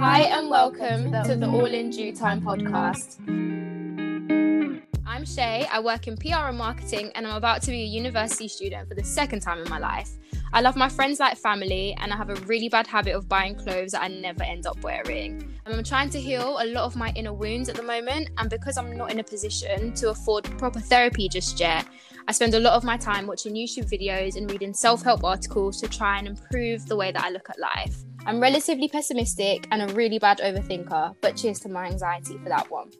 Hi, and welcome to the All in Due Time podcast. I'm Shay. I work in PR and marketing, and I'm about to be a university student for the second time in my life. I love my friends like family, and I have a really bad habit of buying clothes that I never end up wearing. I'm trying to heal a lot of my inner wounds at the moment, and because I'm not in a position to afford proper therapy just yet, I spend a lot of my time watching YouTube videos and reading self help articles to try and improve the way that I look at life. I'm relatively pessimistic and a really bad overthinker, but cheers to my anxiety for that one.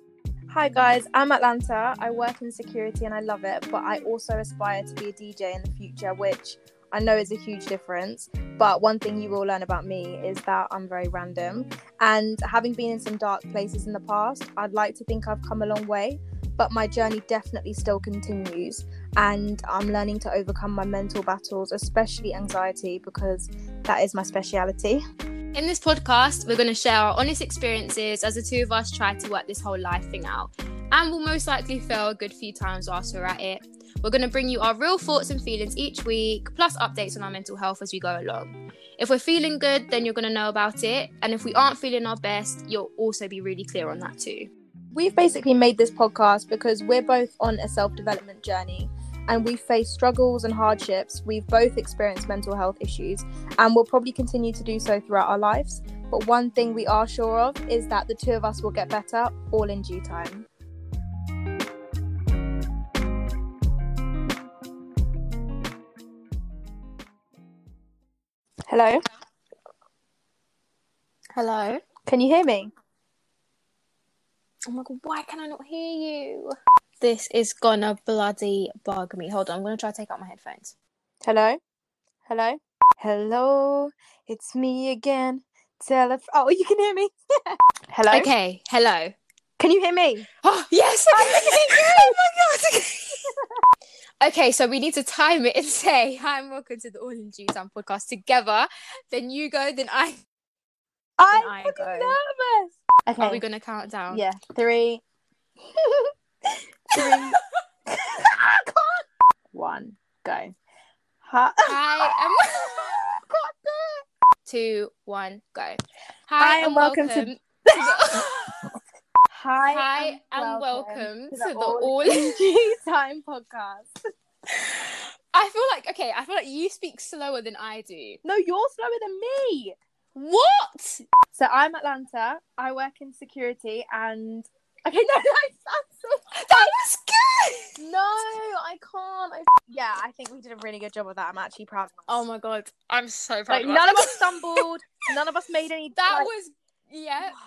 Hi guys, I'm Atlanta. I work in security and I love it, but I also aspire to be a DJ in the future, which I know is a huge difference. But one thing you will learn about me is that I'm very random. And having been in some dark places in the past, I'd like to think I've come a long way, but my journey definitely still continues. And I'm learning to overcome my mental battles, especially anxiety, because that is my speciality. In this podcast, we're going to share our honest experiences as the two of us try to work this whole life thing out. And we'll most likely fail a good few times whilst we're at it. We're going to bring you our real thoughts and feelings each week, plus updates on our mental health as we go along. If we're feeling good, then you're going to know about it. And if we aren't feeling our best, you'll also be really clear on that too. We've basically made this podcast because we're both on a self development journey and we've faced struggles and hardships. We've both experienced mental health issues and we'll probably continue to do so throughout our lives. But one thing we are sure of is that the two of us will get better all in due time. Hello? Hello? Can you hear me? Oh my god, why can I not hear you? This is gonna bloody bug me. Hold on, I'm gonna try to take out my headphones. Hello? Hello? Hello? It's me again. Telef- oh, you can hear me? Hello? Okay, hello. Can you hear me? Oh, yes, I can hear you. Oh my god. okay, so we need to time it and say, Hi and welcome to the All in Time podcast together. Then you go, then I. I'm I fucking go. nervous. Okay. Are we gonna count down? Yeah. Three. Three. One. Go. Hi. Hi and two, one, go. Hi, and welcome, to, to the, Hi, Hi and welcome to the All All in Time podcast. I feel like okay, I feel like you speak slower than I do. No, you're slower than me. What? So I'm Atlanta. I work in security, and okay, no, that sounds so. That was good. No, I can't. I... Think we did a really good job of that. I'm actually proud of us. Oh my god, I'm so proud. like of none of us. us stumbled. none of us made any. That like- was yeah.